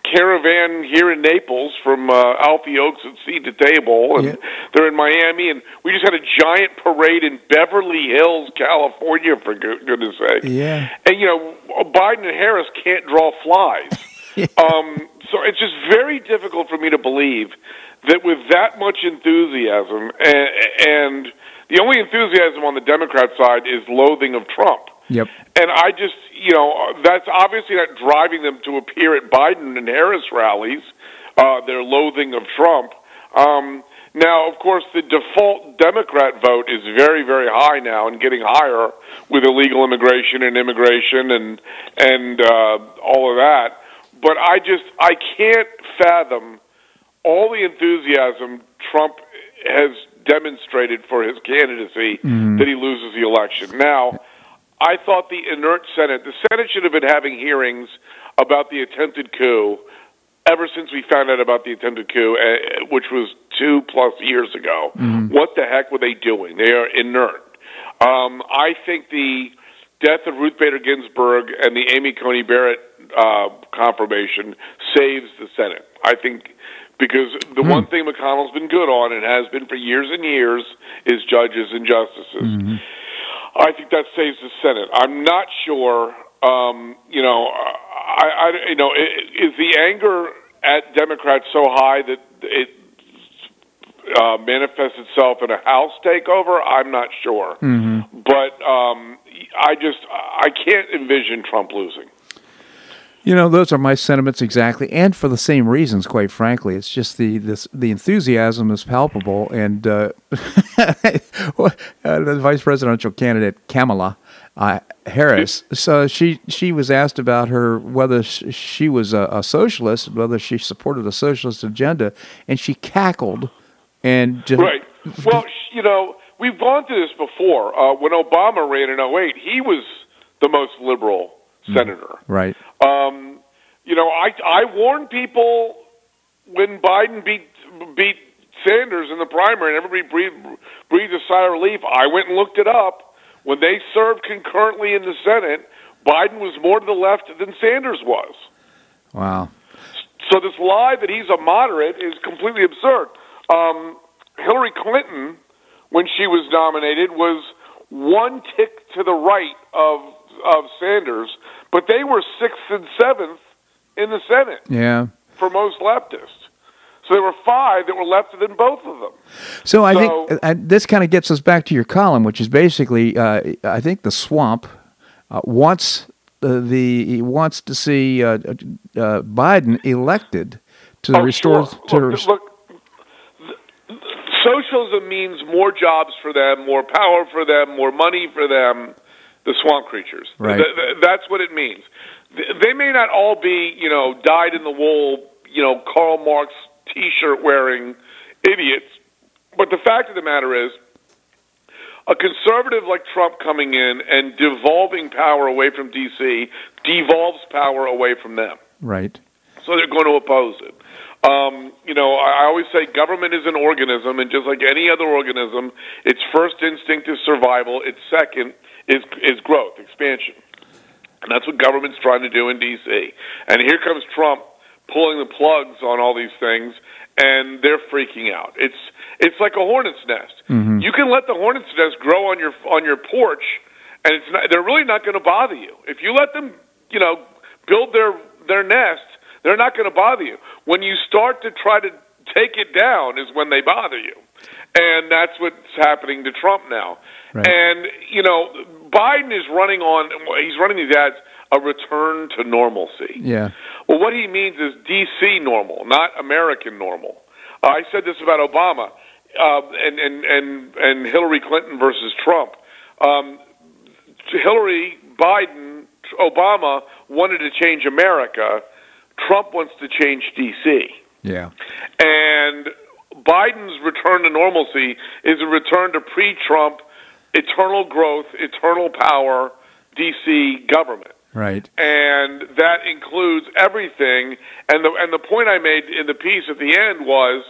[SPEAKER 5] caravan here in Naples from uh, Alfie Oaks at Seed to Table, and
[SPEAKER 1] Yeah.
[SPEAKER 5] they're in Miami, and we just had a giant parade in Beverly Hills, California, for goodness sake.
[SPEAKER 1] Yeah.
[SPEAKER 5] And you know, Biden and Harris can't draw flies. um, so it's just very difficult for me to believe that with that much enthusiasm, and, and the only enthusiasm on the Democrat side is loathing of Trump.
[SPEAKER 1] Yep.
[SPEAKER 5] And I just, you know, that's obviously not driving them to appear at Biden and Harris rallies, uh, their loathing of Trump. Um, now, of course, the default Democrat vote is very, very high now and getting higher with illegal immigration and immigration and and uh, all of that. But I just I can't fathom all the enthusiasm Trump has demonstrated for his candidacy that he loses the election. Now, I thought the inert Senate, the Senate should have been having hearings about the attempted coup ever since we found out about the attempted coup, uh, which was two plus years ago. What the heck were they doing? They are inert. Um, I think the death of Ruth Bader Ginsburg and the Amy Coney Barrett uh, confirmation saves the Senate. I think because the one thing McConnell's been good on and has been for years and years is judges and justices. I think that saves the Senate. I'm not sure. Um, you know, I, I you know, is the anger at Democrats so high that it uh, manifests itself in a House takeover? I'm not sure, but um, I just I can't envision Trump losing.
[SPEAKER 1] You know, those are my sentiments exactly, and for the same reasons. Quite frankly, it's just the this the enthusiasm is palpable, and uh, uh, the vice presidential candidate Kamala uh, Harris. So she she was asked about her whether she was a, a socialist, whether she supported a socialist agenda, and she cackled and just,
[SPEAKER 5] Right. Well, you know, we've gone through this before. Uh, when Obama ran in 08, he was the most liberal senator.
[SPEAKER 1] right.
[SPEAKER 5] Um, you know, I I warned people when Biden beat beat Sanders in the primary, and everybody breathed breathed a sigh of relief. I went and looked it up. When they served concurrently in the Senate, Biden was more to the left than Sanders was.
[SPEAKER 1] Wow.
[SPEAKER 5] So this lie that he's a moderate is completely absurd. Um, Hillary Clinton, when she was nominated, was one tick to the right of of Sanders, but they were sixth and seventh in the Senate
[SPEAKER 1] Yeah.
[SPEAKER 5] for most leftists. So there were five that were lefter than both of them.
[SPEAKER 1] So I
[SPEAKER 5] So-
[SPEAKER 1] think uh, this kind of gets us back to your column, which is basically, uh, I think the swamp uh, wants the wants to see uh, uh, Biden elected to
[SPEAKER 5] Oh,
[SPEAKER 1] restore
[SPEAKER 5] sure.
[SPEAKER 1] to
[SPEAKER 5] look,
[SPEAKER 1] rest-
[SPEAKER 5] look, socialism means more jobs for them, more power for them, more money for them. The swamp creatures.
[SPEAKER 1] Right.
[SPEAKER 5] Th- th- that's what it means. Th- They may not all be, you know, dyed in the wool, you know, Karl Marx T-shirt wearing idiots, but the fact of the matter is, a conservative like Trump coming in and devolving power away from D.C. devolves power away from them
[SPEAKER 1] right.
[SPEAKER 5] so they're going to oppose it. Um, you know, I I always say government is an organism, and just like any other organism, its first instinct is survival. Its second is is growth, expansion, and that's what government's trying to do in D.C. And here comes Trump pulling the plugs on all these things, and they're freaking out. It's it's like a hornet's nest. Mm-hmm. You can let the hornet's nest grow on your on your porch, and it's not, they're really not going to bother you if you let them, you know, build their their nest. They're not going to bother you. When you start to try to take it down, is when they bother you, and that's what's happening to Trump now.
[SPEAKER 1] Right.
[SPEAKER 5] And you know, Biden is running on. He's running these ads. A return to normalcy.
[SPEAKER 1] Yeah.
[SPEAKER 5] Well, what he means is DC normal, not American normal. Uh, I said this about Obama uh, and, and and and Hillary Clinton versus Trump. Um, Hillary, Biden, Obama wanted to change America. Trump wants to change DC.
[SPEAKER 1] Yeah.
[SPEAKER 5] And Biden's return to normalcy is a return to pre-Trump eternal growth, eternal power DC government.
[SPEAKER 1] Right.
[SPEAKER 5] And that includes everything. And the and the point I made in the piece at the end was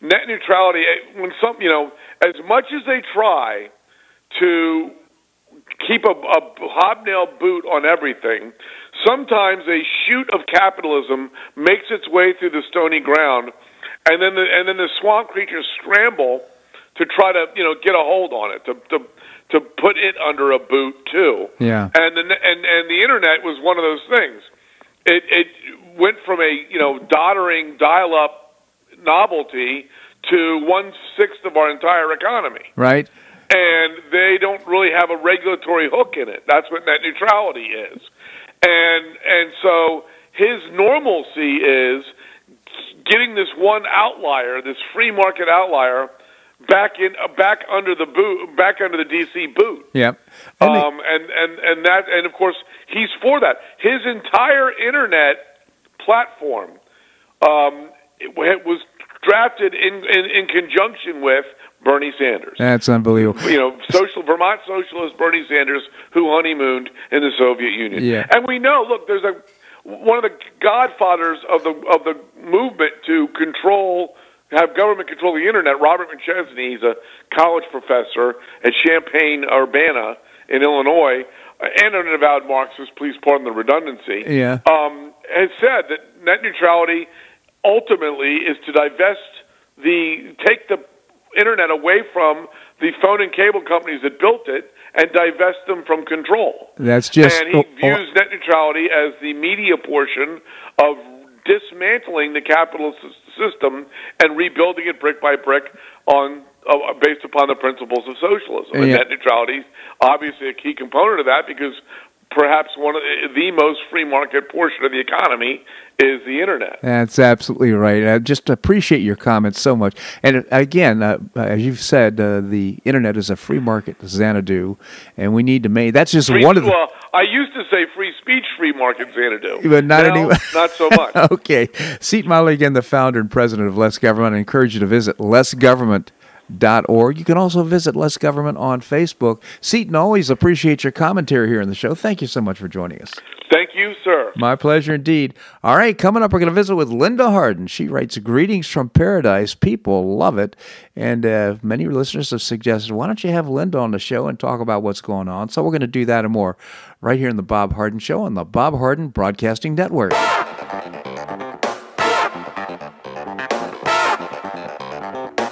[SPEAKER 5] net neutrality. Eh, when some, you know, as much as they try to keep a, a hobnail boot on everything, sometimes a shoot of capitalism makes its way through the stony ground, and then the and then the swamp creatures scramble to try to you know get a hold on it to to to put it under a boot too.
[SPEAKER 1] Yeah.
[SPEAKER 5] And the and and the internet was one of those things. It it went from a you know doddering dial up novelty to one sixth of our entire economy.
[SPEAKER 1] Right.
[SPEAKER 5] And they don't really have a regulatory hook in it. That's what net neutrality is. And and so his normalcy is getting this one outlier, this free market outlier, back in uh, back under the boot, back under the DC boot.
[SPEAKER 1] Yep. And they-
[SPEAKER 5] Um, and and and that and of course he's for that. His entire internet platform um, it wa- was drafted in, in in conjunction with Bernie Sanders.
[SPEAKER 1] that's unbelievable.
[SPEAKER 5] You know, social Vermont socialist Bernie Sanders, who honeymooned in the Soviet Union.
[SPEAKER 1] Yeah.
[SPEAKER 5] And we know, look, there's a one of the godfathers of the of the movement to control have government control the internet. Robert McChesney, he's a college professor at Champaign Urbana in Illinois, and an avowed Marxist. Please pardon the redundancy.
[SPEAKER 1] Yeah.
[SPEAKER 5] um, has said that net neutrality ultimately is to divest the take the internet away from the phone and cable companies that built it and divest them from control.
[SPEAKER 1] That's just
[SPEAKER 5] and he views net neutrality as the media portion of dismantling the capitalist system and rebuilding it brick by brick on uh, based upon the principles of socialism. And net neutrality is obviously a key component of that because perhaps one of the, the most free market portion of the economy is the internet.
[SPEAKER 1] That's absolutely right. I just appreciate your comments so much. And uh, again, uh, as you've said, uh, the internet is a free market Xanadu, and we need to make. That's just
[SPEAKER 5] Free,
[SPEAKER 1] one of the.
[SPEAKER 5] well, I used to say free speech, free market Xanadu.
[SPEAKER 1] But not
[SPEAKER 5] Now,
[SPEAKER 1] anymore.
[SPEAKER 5] not so much.
[SPEAKER 1] okay. Seton Motley, again, the founder and president of Less Government. I encourage you to visit lessgovernment.org. You can also visit Less Government on Facebook. Seton, always appreciate your commentary here on the show. Thank you so much for joining us.
[SPEAKER 5] Thank you, sir.
[SPEAKER 1] My pleasure indeed. All right, coming up, we're going to visit with Linda Harden. She writes Greetings from Paradise. People love it. And uh, many listeners have suggested, why don't you have Linda on the show and talk about what's going on? So we're going to do that and more right here in the Bob Harden Show on the Bob Harden Broadcasting Network.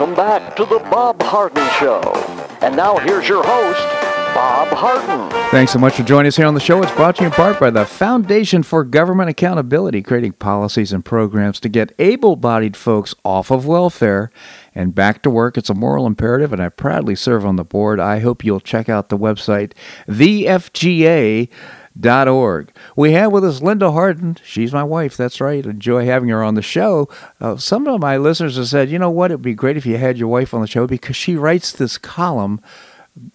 [SPEAKER 2] Welcome back to the Bob Harden Show. And now here's your host, Bob Harden.
[SPEAKER 1] Thanks so much for joining us here on the show. It's brought to you in part by the Foundation for Government Accountability, creating policies and programs to get able bodied folks off of welfare and back to work. It's a moral imperative, and I proudly serve on the board. I hope you'll check out the website, thefga.org. We have with us Linda Harden. She's my wife. That's right. Enjoy having her on the show. Uh, some of my listeners have said, you know what? It'd be great if you had your wife on the show because she writes this column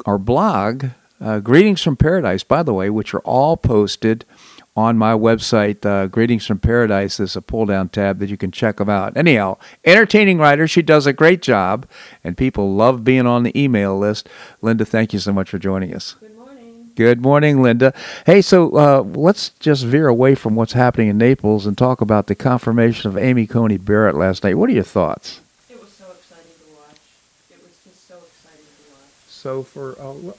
[SPEAKER 1] or blog, uh, Greetings from Paradise, by the way, which are all posted on my website, uh, Greetings from Paradise. There's a pull down tab that you can check them out. Anyhow, entertaining writer. She does a great job, and people love being on the email list. Linda, thank you so much for joining us.
[SPEAKER 6] Good.
[SPEAKER 1] Good morning, Linda. Hey, so uh, let's just veer away from what's happening in Naples and talk about the confirmation of Amy Coney Barrett last night. What are your thoughts?
[SPEAKER 6] It was so exciting to watch. It was just so exciting to watch.
[SPEAKER 1] So for uh,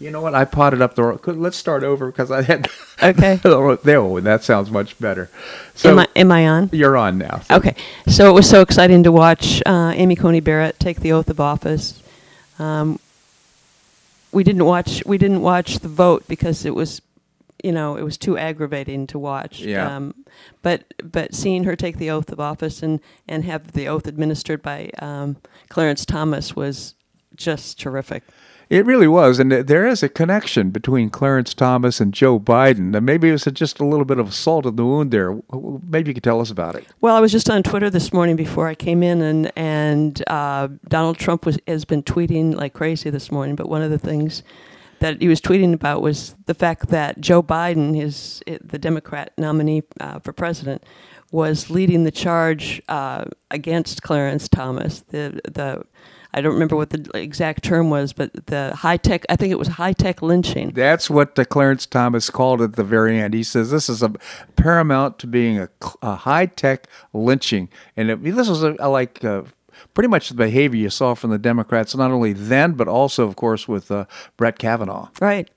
[SPEAKER 1] you know what, I potted up the. Let's start over because I had.
[SPEAKER 6] Okay.
[SPEAKER 1] there, oh, that sounds much better. So
[SPEAKER 6] am I am I on?
[SPEAKER 1] you're on now.
[SPEAKER 6] Okay. So it was so exciting to watch uh, Amy Coney Barrett take the oath of office. Um, we didn't watch we didn't watch the vote because it was you know it was too aggravating to watch.
[SPEAKER 1] Yeah.
[SPEAKER 6] Um, but but seeing her take the oath of office and and have the oath administered by um, Clarence Thomas was just terrific.
[SPEAKER 1] It really was, and there is a connection between Clarence Thomas and Joe Biden. And maybe it was just a little bit of salt in the wound there. Maybe you could tell us about it.
[SPEAKER 6] Well, I was just on Twitter this morning before I came in, and and uh, Donald Trump was has been tweeting like crazy this morning. But one of the things that he was tweeting about was the fact that Joe Biden, his the Democrat nominee uh, for president, was leading the charge uh, against Clarence Thomas, the the I don't remember what the exact term was, but the high tech, I think it was high tech lynching.
[SPEAKER 1] That's what the Clarence Thomas called it at the very end. He says this is a paramount to being a, a high tech lynching. And it, this was a, a like, uh, pretty much the behavior you saw from the Democrats, not only then, but also, of course, with uh, Brett Kavanaugh.
[SPEAKER 6] Right,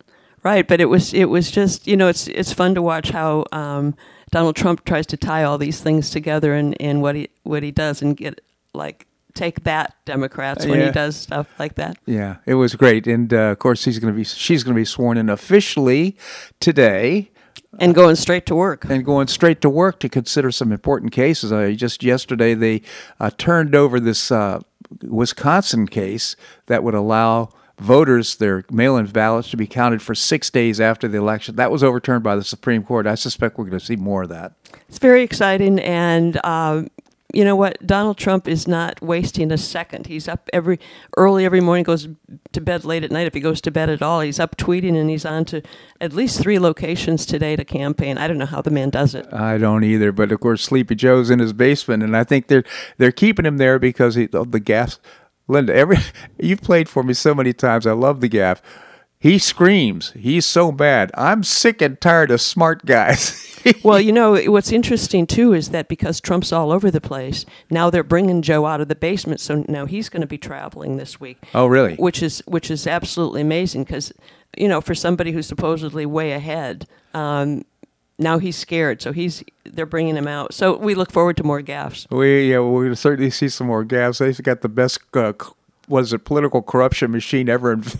[SPEAKER 6] right. But it was it was just you know it's it's fun to watch how um, Donald Trump tries to tie all these things together and in what he what he does and get like take that Democrats when
[SPEAKER 1] Yeah.
[SPEAKER 6] he does stuff like that.
[SPEAKER 1] Yeah, it was great, and uh, of course he's going to be she's going to be sworn in officially today,
[SPEAKER 6] And going straight to work.
[SPEAKER 1] and going straight to work to consider some important cases. Uh, just yesterday they uh, turned over this uh, Wisconsin case that would allow voters their mail-in ballots to be counted for six days after the election. That was overturned by the Supreme Court. I suspect we're going to see more of that.
[SPEAKER 6] It's very exciting, and um, you know what? Donald Trump is not wasting a second. He's up every early every morning, goes to bed late at night. If he goes to bed at all, he's up tweeting, and he's on to at least three locations today to campaign. I don't know how the man does it.
[SPEAKER 1] I don't either, but of course Sleepy Joe's in his basement, and I think they're they're keeping him there because of the gas. Linda, every you've played for me so many times. I love the gaff. He screams. He's so bad. I'm sick and tired of smart guys.
[SPEAKER 6] Well, you know what's interesting too is that because Trump's all over the place, now they're bringing Joe out of the basement. So now he's going to be traveling this week.
[SPEAKER 1] Oh, really?
[SPEAKER 6] Which is which is absolutely amazing because you know for somebody who's supposedly way ahead, um, now he's scared. So he's they're bringing him out. So we look forward to more gaffes.
[SPEAKER 1] we yeah, we're gonna certainly see some more gaffes. They've got the best. Uh, was it political corruption machine ever inv-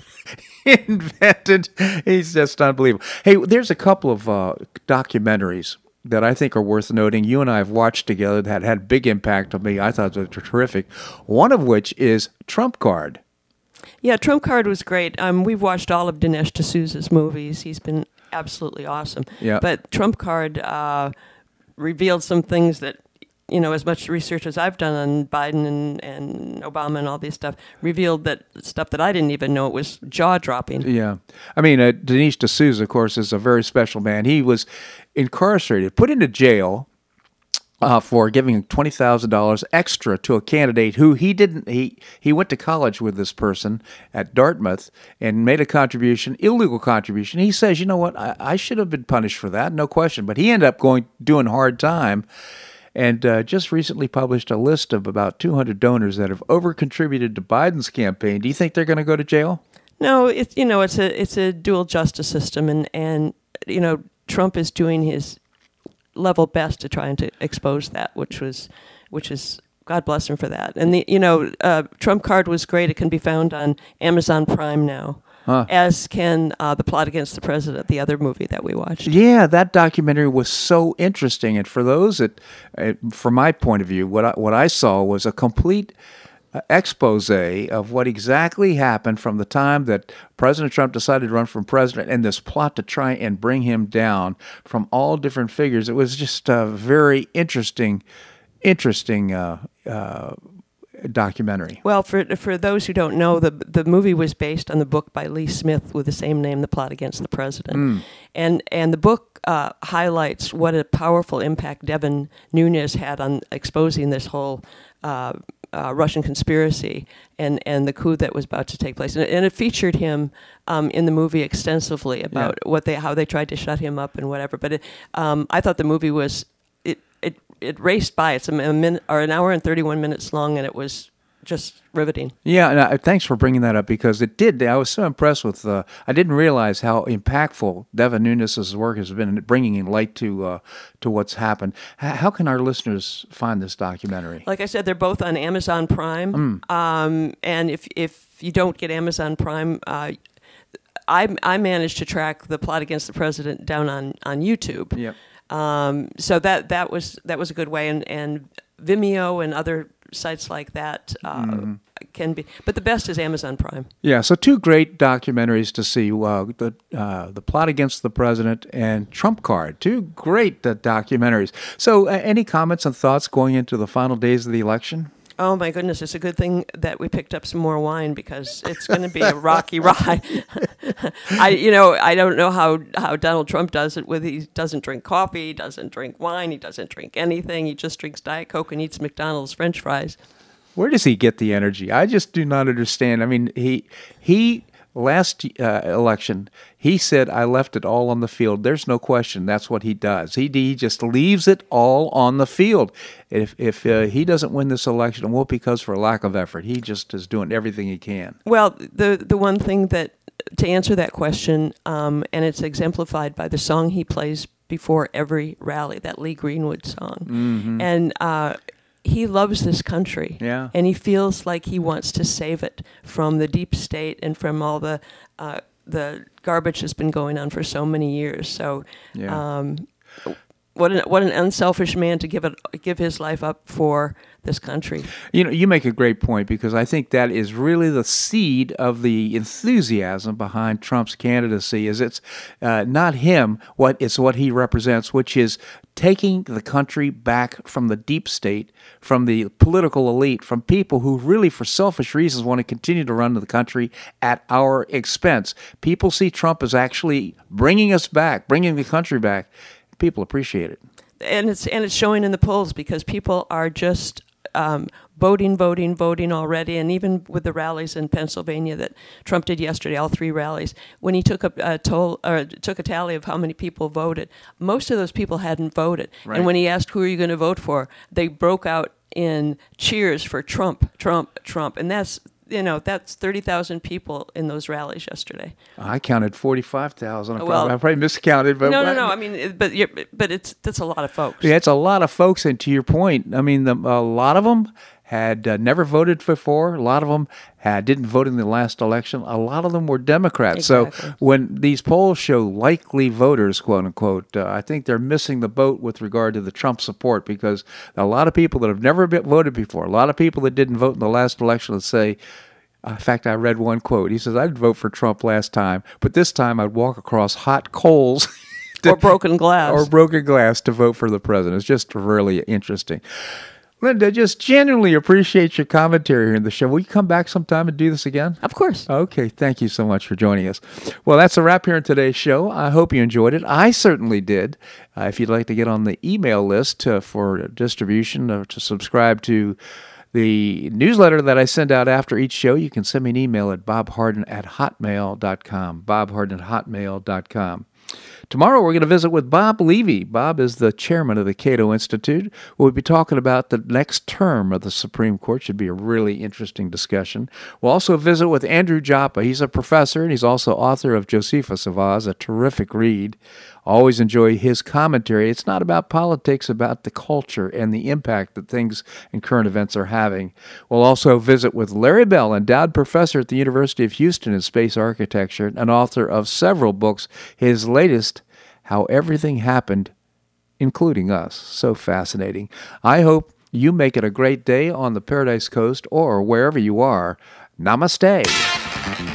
[SPEAKER 1] invented? He's just unbelievable. Hey, there's a couple of uh, documentaries that I think are worth noting. You and I have watched together that had big impact on me. I thought they were terrific. One of which is Trump Card.
[SPEAKER 6] Yeah, Trump Card was great. Um, we've watched all of Dinesh D'Souza's movies. He's been absolutely awesome.
[SPEAKER 1] Yeah.
[SPEAKER 6] But Trump Card uh, revealed some things that, you know, as much research as I've done on Biden and, and Obama and all these stuff, revealed that stuff that I didn't even know. It was jaw dropping.
[SPEAKER 1] Yeah. I mean, uh, Dinesh D'Souza, of course, is a very special man. He was incarcerated, put into jail uh, for giving twenty thousand dollars extra to a candidate who he didn't. He he went to college with this person at Dartmouth and made a contribution, illegal contribution. He says, you know what, I, I should have been punished for that, no question. But he ended up going doing hard time. And uh, just recently published a list of about 200 donors that have over contributed to Biden's campaign. Do you think they're going to go to jail?
[SPEAKER 6] No, it's you know it's a it's a dual justice system, and and you know Trump is doing his level best to try and to expose that, which was which is God bless him for that. And the you know uh, Trump card was great. It can be found on Amazon Prime now, as can uh, the plot against the president, the other movie that we watched.
[SPEAKER 1] Yeah, that documentary was so interesting, and for those that, uh, from my point of view, what I, what I saw was a complete uh, expose of what exactly happened from the time that President Trump decided to run for president, and this plot to try and bring him down from all different figures. It was just a very interesting, interesting. Uh, uh, documentary.
[SPEAKER 6] Well, for for those who don't know, the the movie was based on the book by Lee Smith with the same name, The Plot Against the President, and and the book uh, highlights what a powerful impact Devin Nunes had on exposing this whole. Uh, uh, Russian conspiracy and, and the coup that was about to take place, and, and it featured him um, in the movie extensively about what they how they tried to shut him up and whatever. But it, um, I thought the movie was it raced by. It's a, a minute or an hour and thirty one minutes long, and it was just riveting.
[SPEAKER 1] Yeah, and uh, thanks for bringing that up because it did. I was so impressed with. Uh, I didn't realize how impactful Devin Nunes' work has been bringing in light to uh, to what's happened. H- how can our listeners find this documentary?
[SPEAKER 6] Like I said, they're both on Amazon Prime.
[SPEAKER 1] Mm.
[SPEAKER 6] Um, and if if you don't get Amazon Prime, uh, I I managed to track the plot against the president down on on YouTube.
[SPEAKER 1] Yep.
[SPEAKER 6] Um, so that that was that was a good way, and and Vimeo and other sites like that uh,
[SPEAKER 1] Mm-hmm.
[SPEAKER 6] can be. But the best is Amazon Prime.
[SPEAKER 1] Yeah, so two great documentaries to see: uh, the uh, the plot against the president and Trump Card. Two great uh, documentaries. So, uh, any comments and thoughts going into the final days of the election?
[SPEAKER 6] Oh my goodness! It's a good thing that we picked up some more wine because it's going to be a rocky ride. I, you know, I don't know how how Donald Trump does it. With he doesn't drink coffee, he doesn't drink wine, he doesn't drink anything. He just drinks Diet Coke and eats McDonald's French fries.
[SPEAKER 1] Where does he get the energy? I just do not understand. I mean, he he last uh, election he said I left it all on the field. There's no question. That's what he does. He he just leaves it all on the field. If if uh, he doesn't win this election, it won't because for lack of effort. He just is doing everything he can.
[SPEAKER 6] Well, the the one thing that to answer that question, um, and it's exemplified by the song he plays before every rally, that Lee Greenwood song, and. Uh, he loves this country,
[SPEAKER 1] Yeah.
[SPEAKER 6] and he feels like he wants to save it from the deep state and from all the uh, the garbage that's been going on for so many years. So,
[SPEAKER 1] Yeah.
[SPEAKER 6] um, what an what an unselfish man to give it give his life up for this country.
[SPEAKER 1] You know, you make a great point because I think that is really the seed of the enthusiasm behind Trump's candidacy. Is it's uh, not him, what it's what he represents, which is taking the country back from the deep state, from the political elite, from people who really, for selfish reasons, want to continue to run the country at our expense. People see Trump as actually bringing us back, bringing the country back. People appreciate it.
[SPEAKER 6] and it's and it's showing in the polls because people are just um, voting, voting, voting already, and even with the rallies in Pennsylvania that Trump did yesterday, all three rallies, when he took a, a toll or took a tally of how many people voted, most of those people hadn't voted,
[SPEAKER 1] Right.
[SPEAKER 6] and when he asked who are you going to vote for, they broke out in cheers for Trump, Trump, Trump, and that's. You know, that's 30,000 people in those rallies yesterday.
[SPEAKER 1] I counted forty-five thousand. I
[SPEAKER 6] Well-
[SPEAKER 1] probably, I probably miscounted, but
[SPEAKER 6] No, no, no. I mean, but you're, but it's that's a lot of folks.
[SPEAKER 1] Yeah, it's a lot of folks, and to your point, I mean, the, a lot of them had uh, never voted before. A lot of them had didn't vote in the last election. A lot of them were Democrats.
[SPEAKER 6] Exactly.
[SPEAKER 1] So when these polls show likely voters, quote unquote, uh, I think they're missing the boat with regard to the Trump support because a lot of people that have never been voted before, a lot of people that didn't vote in the last election, let's say. uh, In fact, I read one quote. He says, "I'd vote for Trump last time, but this time I'd walk across hot coals." to-
[SPEAKER 6] or broken glass.
[SPEAKER 1] or broken glass to vote for the president. It's just really interesting. Linda, just genuinely appreciate your commentary here in the show. Will you come back sometime and do this again?
[SPEAKER 6] of course.
[SPEAKER 1] Okay, thank you so much for joining us. Well, that's a wrap here in today's show. I hope you enjoyed it. I certainly did. Uh, if you'd like to get on the email list uh, for distribution or to subscribe to the newsletter that I send out after each show, you can send me an email at bobharden at hotmail.com. bobharden at hotmail.com. Tomorrow we're going to visit with Bob Levy. Bob is the chairman of the Cato Institute. We'll be talking about the next term of the Supreme Court. Should be a really interesting discussion. We'll also visit with Andrew Joppa. He's a professor and he's also author of Josephus of Oz, a terrific read. Always enjoy his commentary. It's not about politics, about the culture and the impact that things and current events are having. We'll also visit with Larry Bell, endowed professor at the University of Houston in space architecture and author of several books. His latest, How Everything Happened, including us. So fascinating. I hope you make it a great day on the Paradise Coast or wherever you are. Namaste.